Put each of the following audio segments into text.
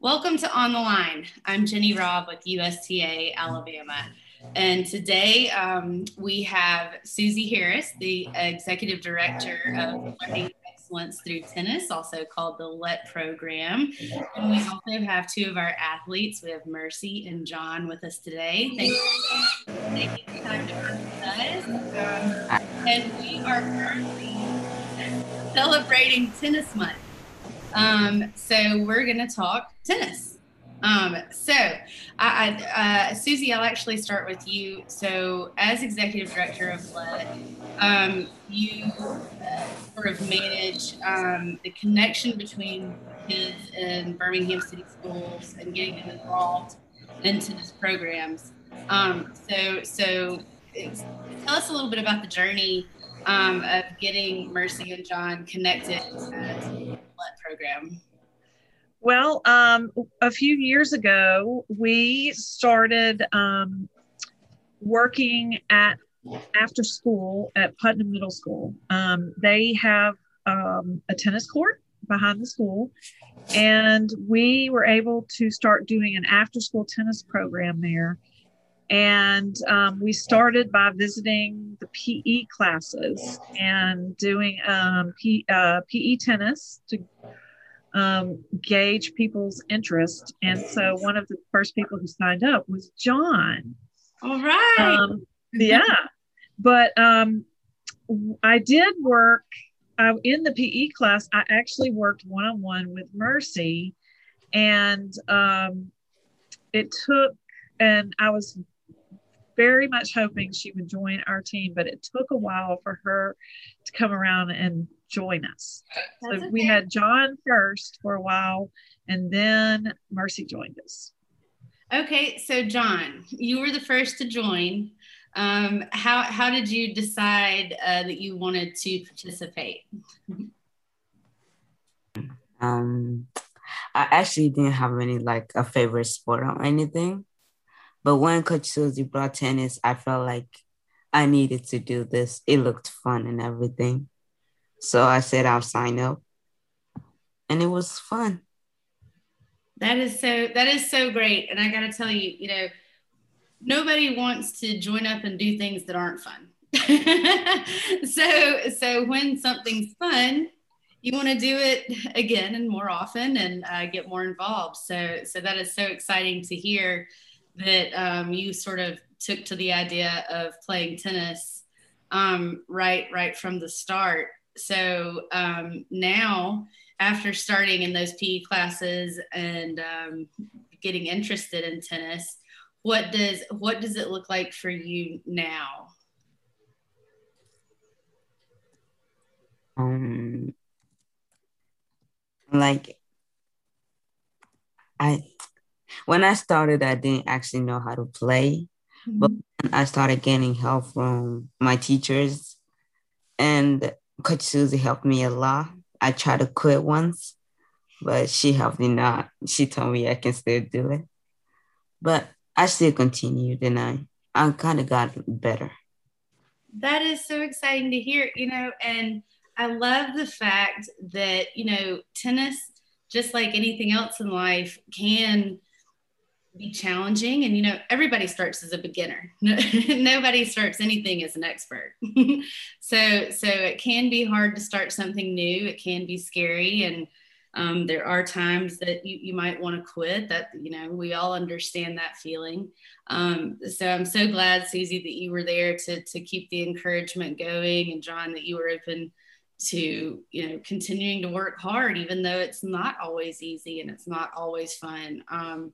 Welcome to On the Line. I'm Jenny Robb with USTA Alabama. And today um, we have Susie Harris, the Executive Director of Learning Excellence Through Tennis, also called the LET program. And we also have two of our athletes. We have Mercy and John with us today. Thank you for taking the time to us. Um, and we are currently celebrating Tennis Month. Um, so we're going to talk tennis. Um, so, I, I, uh, Susie, I'll actually start with you. So, as executive director of LET, um, you uh, sort of manage um, the connection between kids in Birmingham City schools and getting them involved into these programs. Um, so, so tell us a little bit about the journey um, of getting Mercy and John connected to program. Well, um, a few years ago, we started um, working at after school at Putnam Middle School. Um, they have um, a tennis court behind the school, and we were able to start doing an after school tennis program there. And um, we started by visiting the PE classes and doing um, P, uh, PE tennis to um, gauge people's interest. And so one of the first people who signed up was John. All right. Um, yeah. But um, I did work uh, in the PE class. I actually worked one on one with Mercy. And um, it took, and I was very much hoping she would join our team, but it took a while for her to come around and join us. That's so okay. we had John first for a while, and then Mercy joined us. Okay, so John, you were the first to join. Um, how how did you decide uh, that you wanted to participate? Um, I actually didn't have any like a favorite sport or anything, but when Coach Susie brought tennis, I felt like I needed to do this. It looked fun and everything. So I said I'll sign up. And it was fun. That is so that is so great. And I gotta tell you, you know, nobody wants to join up and do things that aren't fun. so so when something's fun, you want to do it again and more often and uh, get more involved. So so that is so exciting to hear that um, you sort of took to the idea of playing tennis um, right right from the start so um, now after starting in those PE classes and um, getting interested in tennis, what does what does it look like for you now? Um, like I when I started, I didn't actually know how to play, mm-hmm. but I started getting help from my teachers, and Coach Susie helped me a lot. I tried to quit once, but she helped me not. She told me I can still do it. But I still continued and I, I kind of got better. That is so exciting to hear, you know, and I love the fact that, you know, tennis, just like anything else in life, can be challenging and you know everybody starts as a beginner. Nobody starts anything as an expert. So so it can be hard to start something new. It can be scary and um, there are times that you, you might want to quit that you know we all understand that feeling. Um, so i'm so glad susie that you were there to to keep the encouragement going and john that you were open to you know continuing to work hard even though it's not always easy and it's not always fun. Um,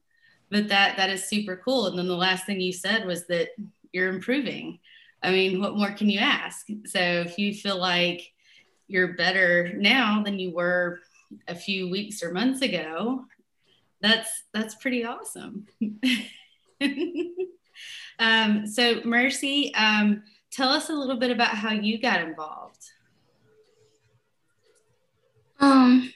but that that is super cool. And then the last thing you said was that you're improving. I mean what more can you ask? So if you feel like you're better now than you were a few weeks or months ago that's that's pretty awesome. Um, so mercy um, tell us a little bit about how you got involved um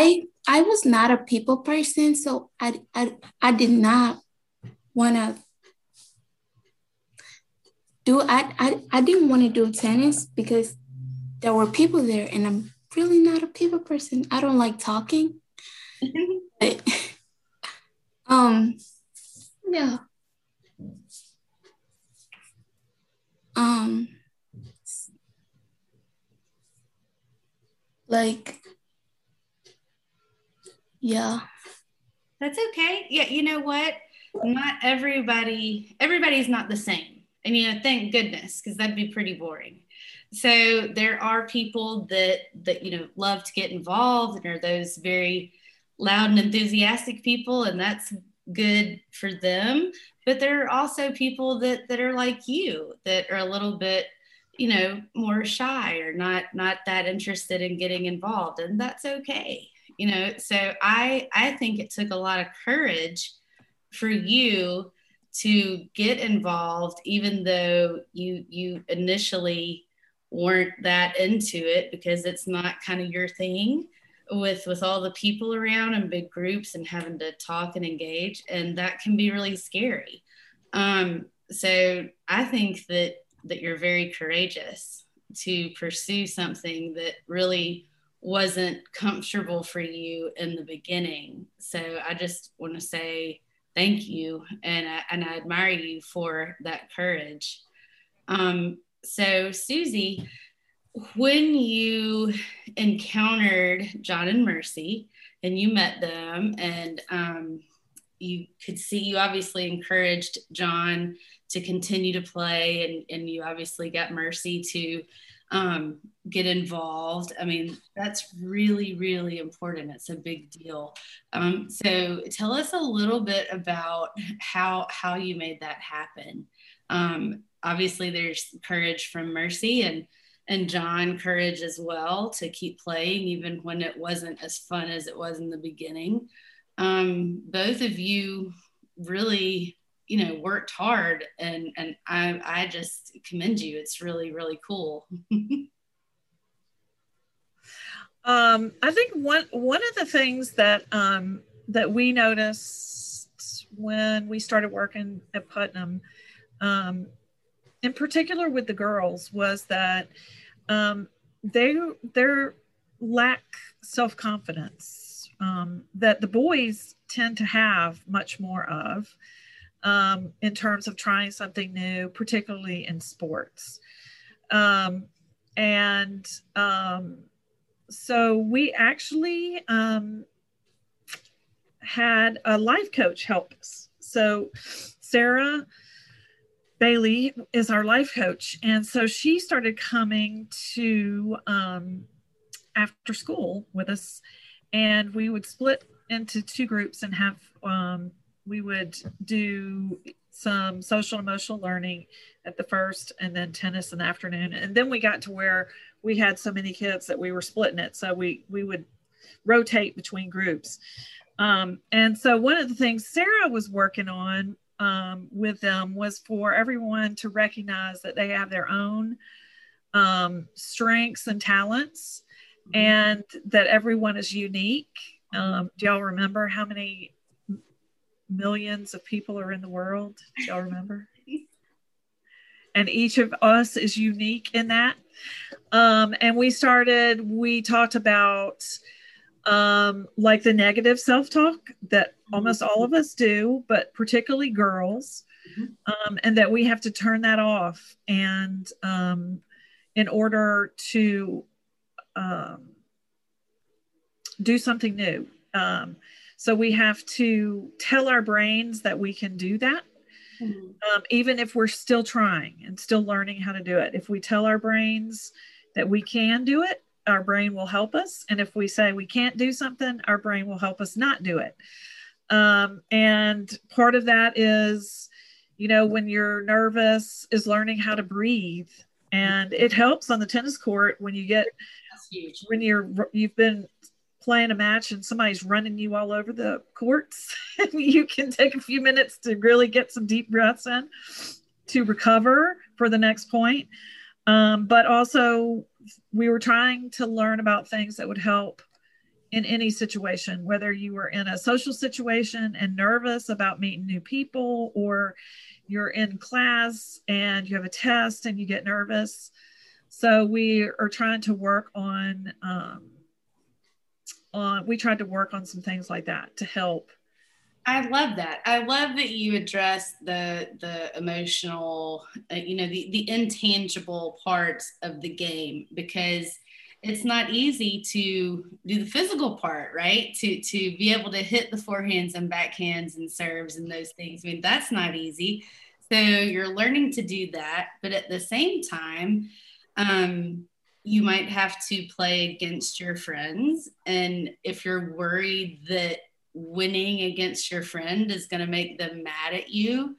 I I was not a people person, so I I, I did not want to do I, I I didn't want to do tennis because there were people there, and I'm really not a people person. I don't like talking. but, um, yeah. Um, like, yeah. That's okay. Yeah, you know what? Not everybody, everybody's not the same. And you know, thank goodness, because that'd be pretty boring. So there are people that that you know love to get involved and are those very loud and enthusiastic people, and that's good for them. But there are also people that that are like you that are a little bit you know more shy or not not that interested in getting involved and that's okay you know so i i think it took a lot of courage for you to get involved even though you you initially weren't that into it because it's not kind of your thing with with all the people around and big groups and having to talk and engage and that can be really scary. Um, so i think that that you're very courageous to pursue something that really wasn't comfortable for you in the beginning. So I just want to say thank you and I, and I admire you for that courage. Um, so Susie, when you encountered John and Mercy and you met them and um, you could see you obviously encouraged John to continue to play and, and you obviously got Mercy to um, get involved. I mean, that's really, really important. It's a big deal. Um, so tell us a little bit about how how you made that happen. Um, obviously, there's courage from Mercy and and John courage as well to keep playing even when it wasn't as fun as it was in the beginning. Um, both of you really you know worked hard and and i i just commend you. It's really really cool. Um i think one one of the things that um that we noticed when we started working at putnam um in particular with the girls was that um they their lack self-confidence um, that the boys tend to have much more of um, in terms of trying something new, particularly in sports. Um, and um, so we actually um, had a life coach help us. So Sarah Bailey is our life coach. And so she started coming to um, after school with us, and we would split into two groups and have um, we would do some social emotional learning at the first and then tennis in the afternoon. And then we got to where we had so many kids that we were splitting it. So we we would rotate between groups. Um, and so one of the things sarah was working on um, with them was for everyone to recognize that they have their own um, strengths and talents mm-hmm. and that everyone is unique. Um, do y'all remember how many millions of people are in the world. Do y'all remember? and each of us is unique in that. Um, and we started, we talked about um, like the negative self talk that almost all of us do, but particularly girls, um, and that we have to turn that off. And um, in order to um, do something new. Um, so we have to tell our brains that we can do that, mm-hmm. um, even if we're still trying and still learning how to do it. If we tell our brains that we can do it, our brain will help us. And if we say we can't do something, our brain will help us not do it. Um, and part of that is, you know, when you're nervous, is learning how to breathe. And it helps on the tennis court when you get when you're you've been playing a match and somebody's running you all over the courts, and you can take a few minutes to really get some deep breaths in to recover for the next point. Um, but also, we were trying to learn about things that would help in any situation, whether you were in a social situation and nervous about meeting new people, or you're in class and you have a test and you get nervous. So we are trying to work on um, on we tried to work on some things like that to help. I love that. I love that you address the the emotional, uh, you know, the the intangible parts of the game because it's not easy to do the physical part, right? To to be able to hit the forehands and backhands and serves and those things. I mean, that's not easy. So you're learning to do that, but at the same time, um, you might have to play against your friends. And if you're worried that winning against your friend is going to make them mad at you,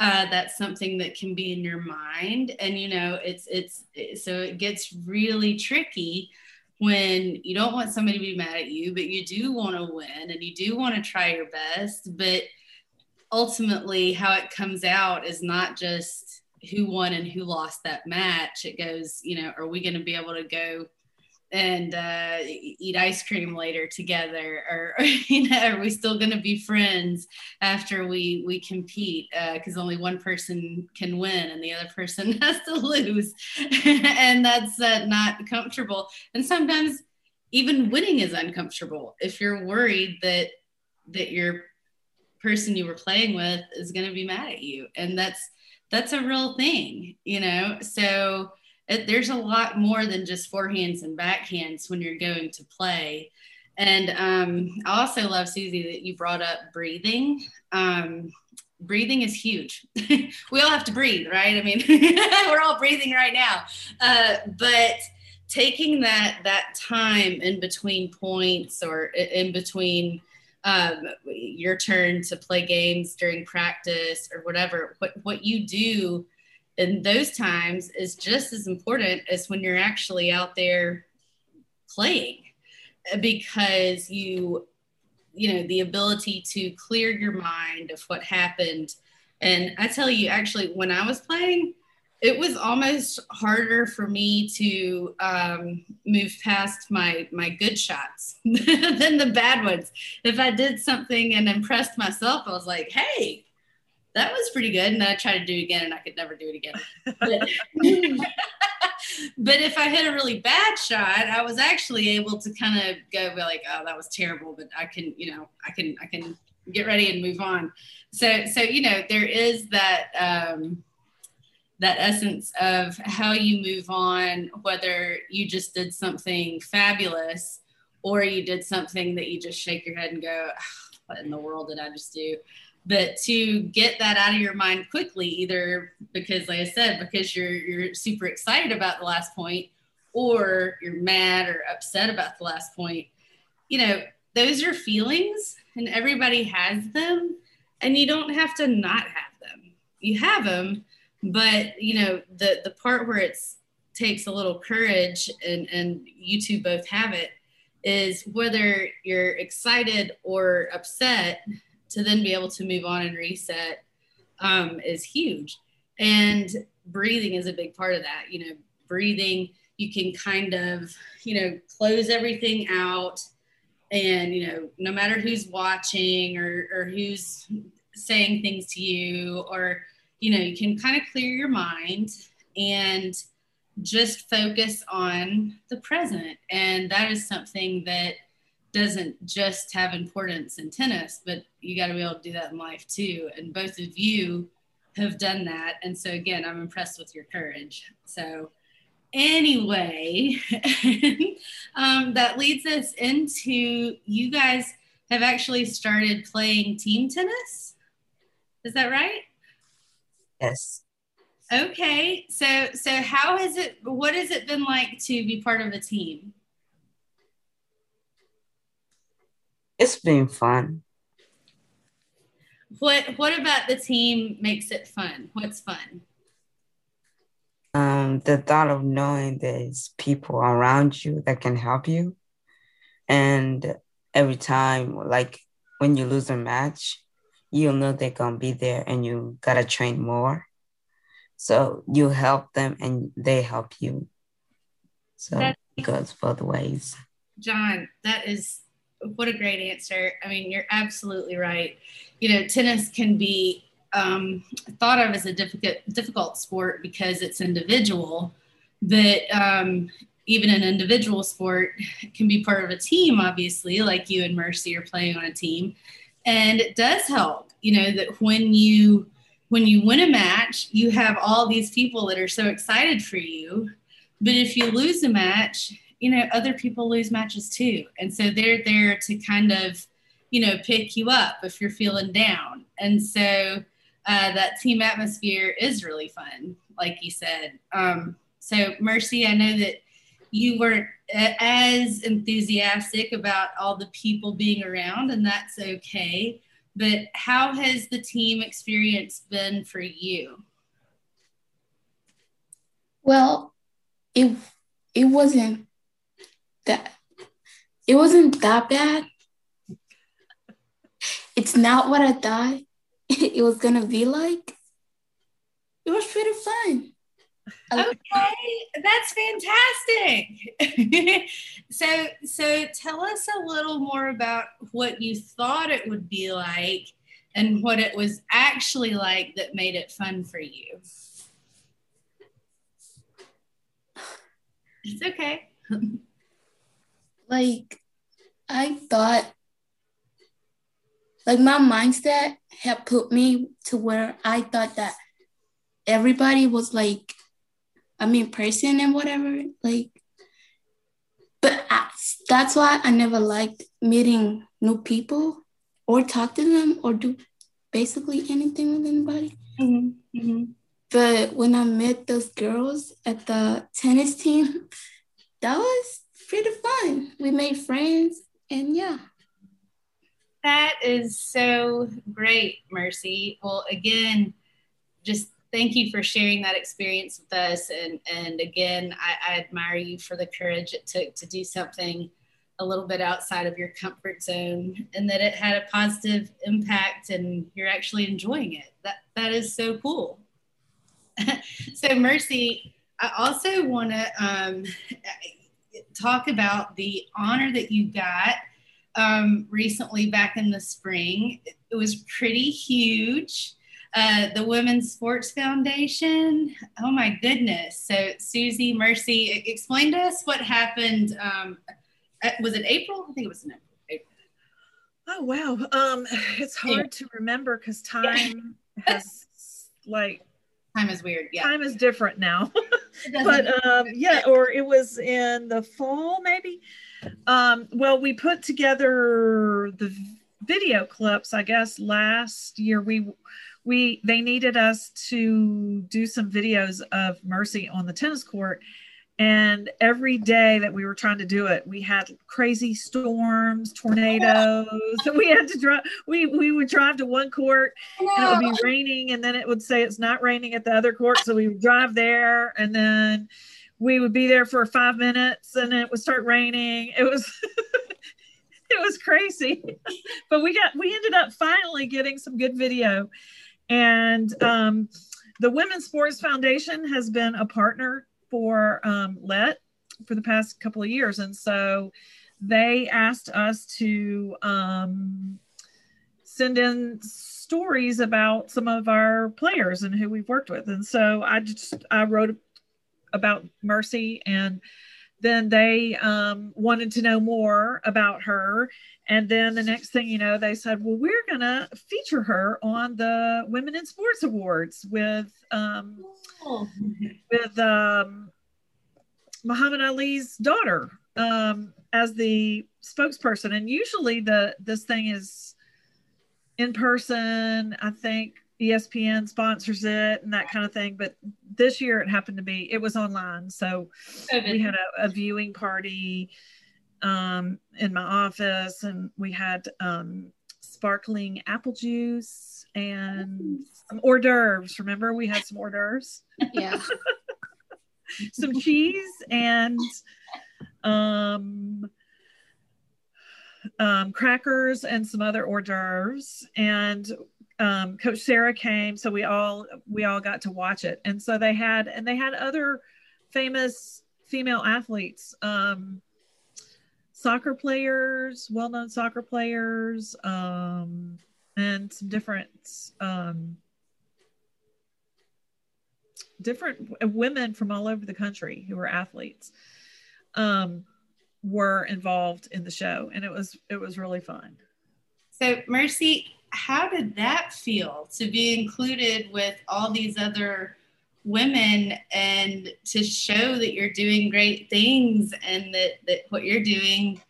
uh, that's something that can be in your mind. And, you know, it's, it's, so it gets really tricky when you don't want somebody to be mad at you, but you do want to win and you do want to try your best. But ultimately, how it comes out is not just who won and who lost that match. It goes, you know, are we going to be able to go and uh, eat ice cream later together, or, you know, are we still going to be friends after we we compete? Because uh, only one person can win and the other person has to lose, and that's uh, not comfortable. And sometimes even winning is uncomfortable if you're worried that that your person you were playing with is going to be mad at you, and that's that's a real thing, you know? So it, there's a lot more than just forehands and backhands when you're going to play. And um, I also love, Susie, that you brought up breathing. Um, breathing is huge. we all have to breathe, right? I mean, we're all breathing right now. Uh, but taking that that time in between points or in between um, your turn to play games during practice or whatever, what, what you do in those times is just as important as when you're actually out there playing because you you know the ability to clear your mind of what happened. And i tell you actually when i was playing it was almost harder for me to um, move past my my good shots than the bad ones. If I did something and impressed myself, I was like, "Hey, that was pretty good," and I tried to do it again, and I could never do it again. But, but if I hit a really bad shot, I was actually able to kind of go be like, "Oh, that was terrible," but I can, you know, I can, I can get ready and move on. So, so you know, there is that. Um, that essence of how you move on, whether you just did something fabulous or you did something that you just shake your head and go, oh, what in the world did I just do? But to get that out of your mind quickly, either because, like I said, because you're you're super excited about the last point, or you're mad or upset about the last point, you know, those are feelings, and everybody has them, and you don't have to not have them. You have them, but you know the the part where it takes a little courage and and you two both have it is whether you're excited or upset to then be able to move on and reset um, is huge. And breathing is a big part of that you know breathing you can kind of you know close everything out and you know no matter who's watching or, or who's saying things to you or you know, you can kind of clear your mind and just focus on the present. And that is something that doesn't just have importance in tennis, but you got to be able to do that in life too. And both of you have done that. And so, again, I'm impressed with your courage. So, anyway, um, that leads us into you guys have actually started playing team tennis. Is that right? Yes. Okay. So so how has it what has it been like to be part of a team? It's been fun. What what about the team makes it fun? What's fun? Um, the thought of knowing there's people around you that can help you. And every time, like when you lose a match, you'll know they're gonna be there and you gotta train more. So you help them and they help you. So That's, it goes both ways. John, that is what a great answer. I mean, you're absolutely right. You know, tennis can be um, thought of as a difficult difficult sport because it's individual, but um, even an individual sport can be part of a team, obviously, like you and Mercy are playing on a team. And it does help, you know, that when you when you win a match, you have all these people that are so excited for you. But if you lose a match, you know, other people lose matches too. And so they're there to kind of, you know, pick you up if you're feeling down. And so uh, that team atmosphere is really fun, like you said. Um, so, Mercy, I know that you weren't as enthusiastic about all the people being around, and that's okay. But how has the team experience been for you? Well, it it wasn't that it wasn't that bad. It's not what I thought it was gonna be like. It was pretty fun okay, that's fantastic. so, so tell us a little more about what you thought it would be like and what it was actually like that made it fun for you. It's okay. like, I thought, like, my mindset had put me to where I thought that everybody was like I mean, person and whatever. Like, but I, that's why I never liked meeting new people or talk to them or do basically anything with anybody. Mm-hmm. Mm-hmm. But when I met those girls at the tennis team, that was pretty fun. We made friends, and yeah. That is so great, Mercy. Well, again, just thank you for sharing that experience with us. And, and again, I, I admire you for the courage it took to do something a little bit outside of your comfort zone and that it had a positive impact and you're actually enjoying it. That, that is so cool. so Mercy, I also want to um, talk about the honor that you got um, recently back in the spring. It was pretty huge. Uh, the Women's Sports Foundation. Oh my goodness. So, Susie, Mercy, explain to us what happened. Um, was it April? I think it was in April. Oh, wow. Um, it's hard to remember because time has like. Time is weird. Yeah. Time is different now. but um, yeah, or it was in the fall, maybe. Um, well, we put together the video clips, I guess, last year. We we they needed us to do some videos of mercy on the tennis court. And every day that we were trying to do it we had crazy storms tornadoes. We had to drive we we would drive to one court and it would be raining and then it would say it's not raining at the other court. So we would drive there and then we would be there for five minutes and it would start raining. It was it was crazy but we got we ended up finally getting some good video and um, the Women's Sports Foundation has been a partner for um, LET for the past couple of years. And so they asked us to um, send in stories about some of our players and who we've worked with. And so I just, I wrote about Mercy and then they um, wanted to know more about her. And then the next thing you know, they said, well, we're going to feature her on the Women in Sports Awards with, um, oh. with um, Muhammad Ali's daughter um, as the spokesperson. And usually the this thing is in person. I think ESPN sponsors it and that kind of thing. But this year it happened to be, it was online. So we had a, a viewing party um, in my office and we had um, sparkling apple juice and some hors d'oeuvres. Remember, we had some hors d'oeuvres? Yeah. some cheese and um, um, crackers and some other hors d'oeuvres. And um, Coach Sarah came, so we all we all got to watch it, and so they had and they had other famous female athletes, um, soccer players, well-known soccer players, um, and some different um, different women from all over the country who were athletes um, were involved in the show, and it was it was really fun. So, Mercy, how did that feel to be included with all these other women and to show that you're doing great things and that, that what you're doing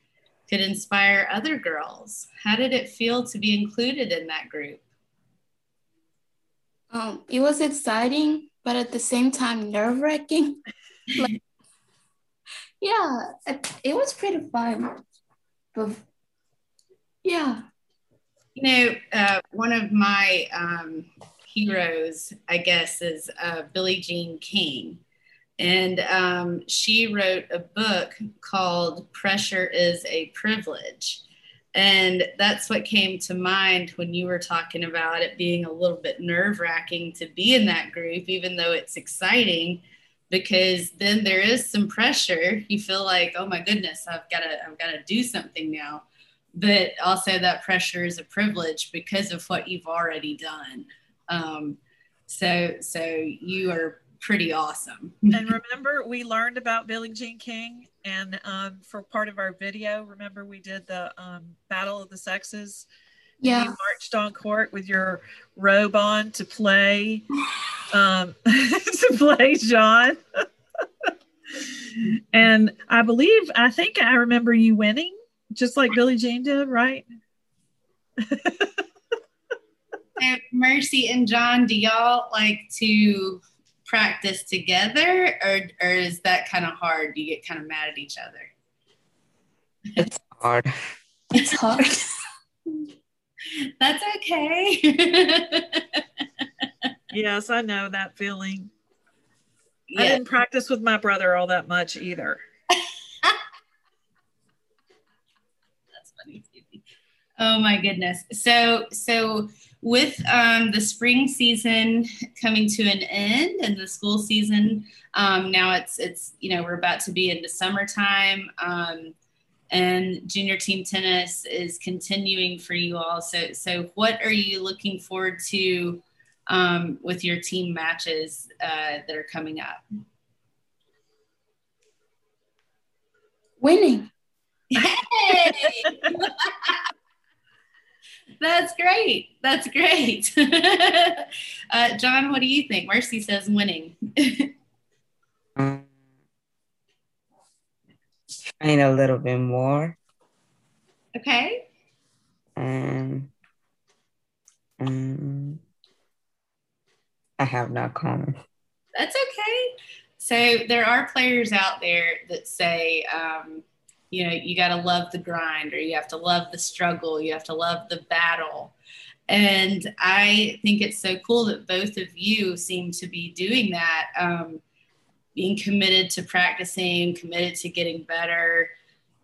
could inspire other girls? How did it feel to be included in that group? Um, it was exciting, but at the same time nerve wracking. like, yeah, it, it was pretty fun. But yeah. You know, uh, one of my um, heroes, I guess, is uh, Billie Jean King. And um, she wrote a book called Pressure is a Privilege. And that's what came to mind when you were talking about it being a little bit nerve wracking to be in that group, even though it's exciting, because then there is some pressure. You feel like, oh my goodness, I've got to, I've got to do something now. But also that pressure is a privilege because of what you've already done. Um, so, so you are pretty awesome. and remember, we learned about Billie Jean King, and um, for part of our video, remember we did the um, Battle of the Sexes. Yeah. You marched on court with your robe on to play, um, to play John. and I believe, I think I remember you winning, just like Billie Jean did, right? Mercy and John, do y'all like to practice together or, or is that kind of hard? Do you get kind of mad at each other? It's hard. It's hard. That's okay. yes, I know that feeling. Yeah. I didn't practice with my brother all that much either. That's funny. Oh my goodness. So so with um, the spring season coming to an end and the school season um, now it's it's you know we're about to be into summertime um, and junior team tennis is continuing for you all so so what are you looking forward to um, with your team matches uh, that are coming up winning hey! That's great. That's great. uh, John, what do you think? Mercy says winning. um, a little bit more. Okay. Um, um, I have not comment. That's okay. So there are players out there that say, um, you know you got to love the grind or you have to love the struggle you have to love the battle. And i think it's so cool that both of you seem to be doing that um, being committed to practicing committed to getting better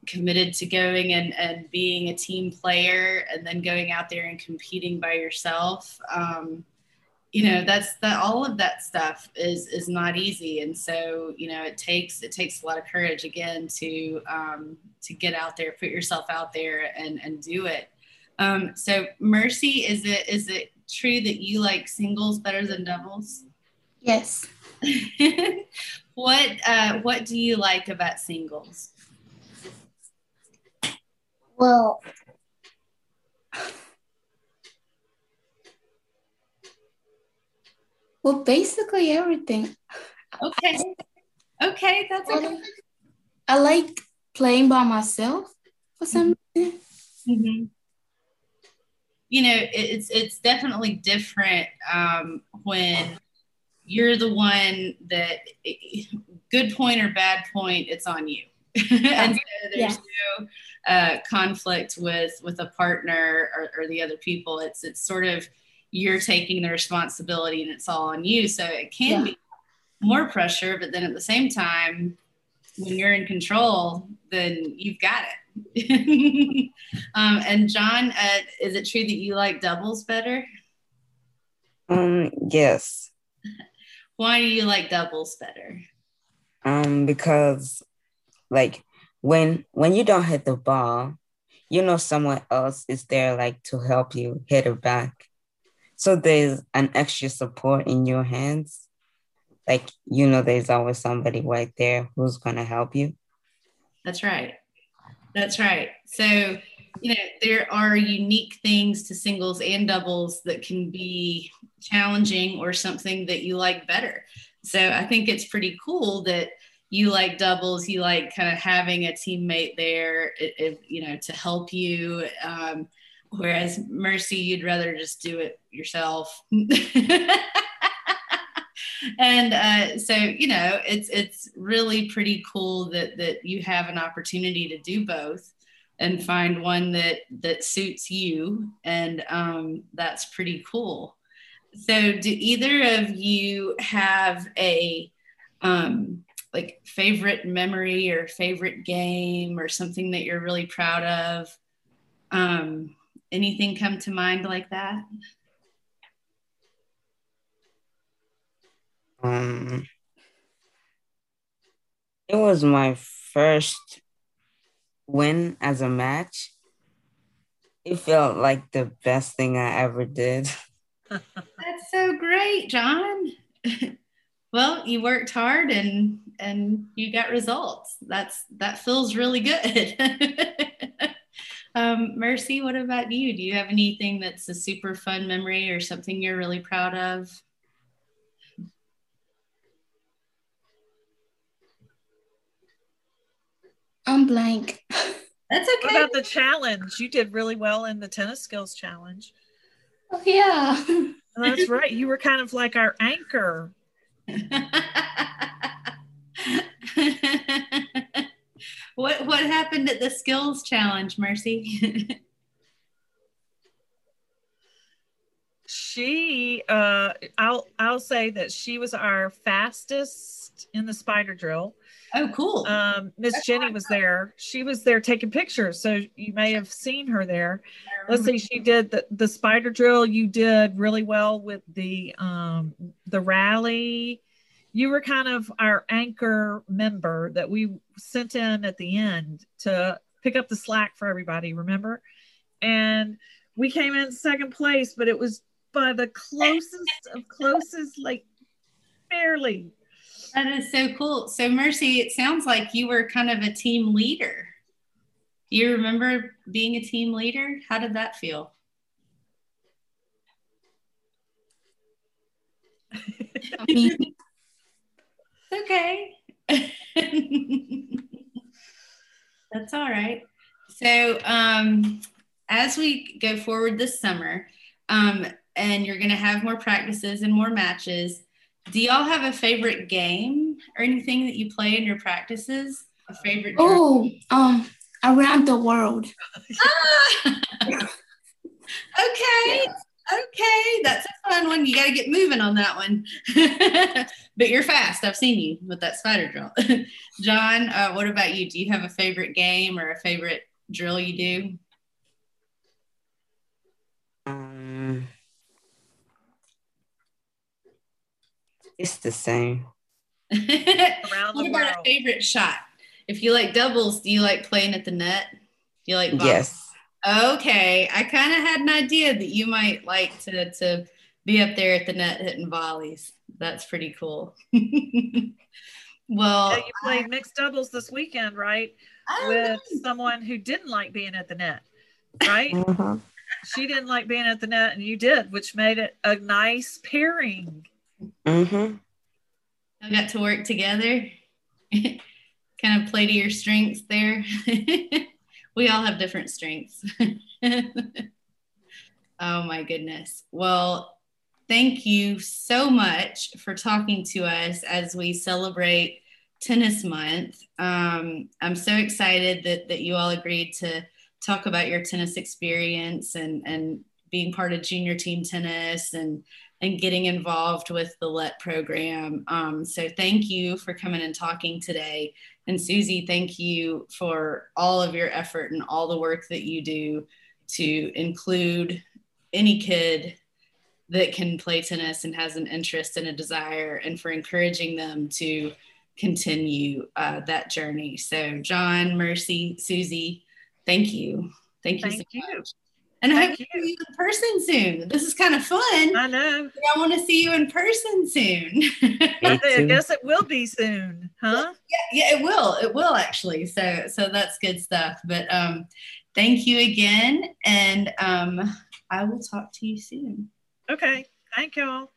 committed to going and, and being a team player and then going out there and competing by yourself. Um, you know that's that all of that stuff is is not easy. And so you know it takes it takes a lot of courage again to um, to get out there put yourself out there and and do it. Um, so mercy is it is it true that you like singles better than doubles? Yes. What uh, what do you like about singles? Well Well, basically everything. Okay. Okay, that's okay. I like playing by myself for some reason. Mm-hmm. You know, it's it's definitely different um, when you're the one that good point or bad point, it's on you. and so there's yeah. no uh, conflict with with a partner or, or the other people. It's it's sort of you're taking the responsibility and it's all on you. So it can yeah. be more pressure, but then at the same time, when you're in control, then you've got it. um, and John, uh, is it true that you like doubles better? Um, yes. Why do you like doubles better? Um, because like when when you don't hit the ball, you know someone else is there like to help you hit it back. So there's an extra support in your hands. like you know there's always somebody right there who's going to help you. That's right. That's right. So you know there are unique things to singles and doubles that can be challenging or something that you like better. So i think it's pretty cool that you like doubles you like kind of having a teammate there if, you know to help you um, whereas mercy you'd rather just do it yourself. And uh, so you know it's it's really pretty cool that that you have an opportunity to do both and find one that that suits you. And um, that's pretty cool. So do either of you have a um, like favorite memory or favorite game or something that you're really proud of? Um, anything come to mind like that Um, it was my first win as a match. It felt like the best thing I ever did. That's so great, John. well, you worked hard and and you got results. That's that feels really good. um, Mercy, what about you? Do you have anything that's a super fun memory or something you're really proud of? I'm blank. That's okay. What about the challenge? You did really well in the tennis skills challenge. Oh yeah. That's right. You were kind of like our anchor. what what happened at the skills challenge, Mercy? she uh I'll I'll say that she was our fastest in the spider drill. Oh, cool. Um, Miss Jenny was there. She was there taking pictures, so you may have seen her there. Let's see, she did the, the spider drill. You did really well with the um, the rally. You were kind of our anchor member that we sent in at the end to pick up the slack for everybody. Remember? And we came in second place, but it was by the closest of closest, like barely that is so cool. So, Mercy, it sounds like you were kind of a team leader. You remember being a team leader? How did that feel? okay. That's all right. So, um, as we go forward this summer, um, and you're going to have more practices and more matches, do y'all have a favorite game or anything that you play in your practices? A favorite? Oh, um, around the world. ah! okay. Yeah. Okay, that's a fun one. You got to get moving on that one. but you're fast. I've seen you with that spider drill. John, uh, what about you? Do you have a favorite game or a favorite drill you do? Um, It's the same. Around what about world. a favorite shot? If you like doubles, do you like playing at the net? Do you like volleyball? Yes. Okay. I kind of had an idea that you might like to, to be up there at the net hitting volleys. That's pretty cool. well, yeah, you played I, mixed doubles this weekend, right? With know. someone who didn't like being at the net, right? Uh-huh. She didn't like being at the net, and you did, which made it a nice pairing. Mm-hmm. I got to work together. kind of play to your strengths there. we all have different strengths. oh my goodness. Well, thank you so much for talking to us as we celebrate Tennis Month. Um, I'm so excited that, that you all agreed to talk about your tennis experience and, and being part of junior team tennis and and getting involved with the LET program. Um, so thank you for coming and talking today. And Susie, thank you for all of your effort and all the work that you do to include any kid that can play tennis and has an interest and a desire, and for encouraging them to continue uh, that journey. So, John, Mercy, Susie, thank you. Thank you. Thank so you. And I hope to see you in person soon. This is kind of fun. I know. I want to see you in person soon. I guess it will be soon, huh? Yeah, yeah, it will. It will actually. So so that's good stuff. But um thank you again. And um I will talk to you soon. Okay. Thank y'all.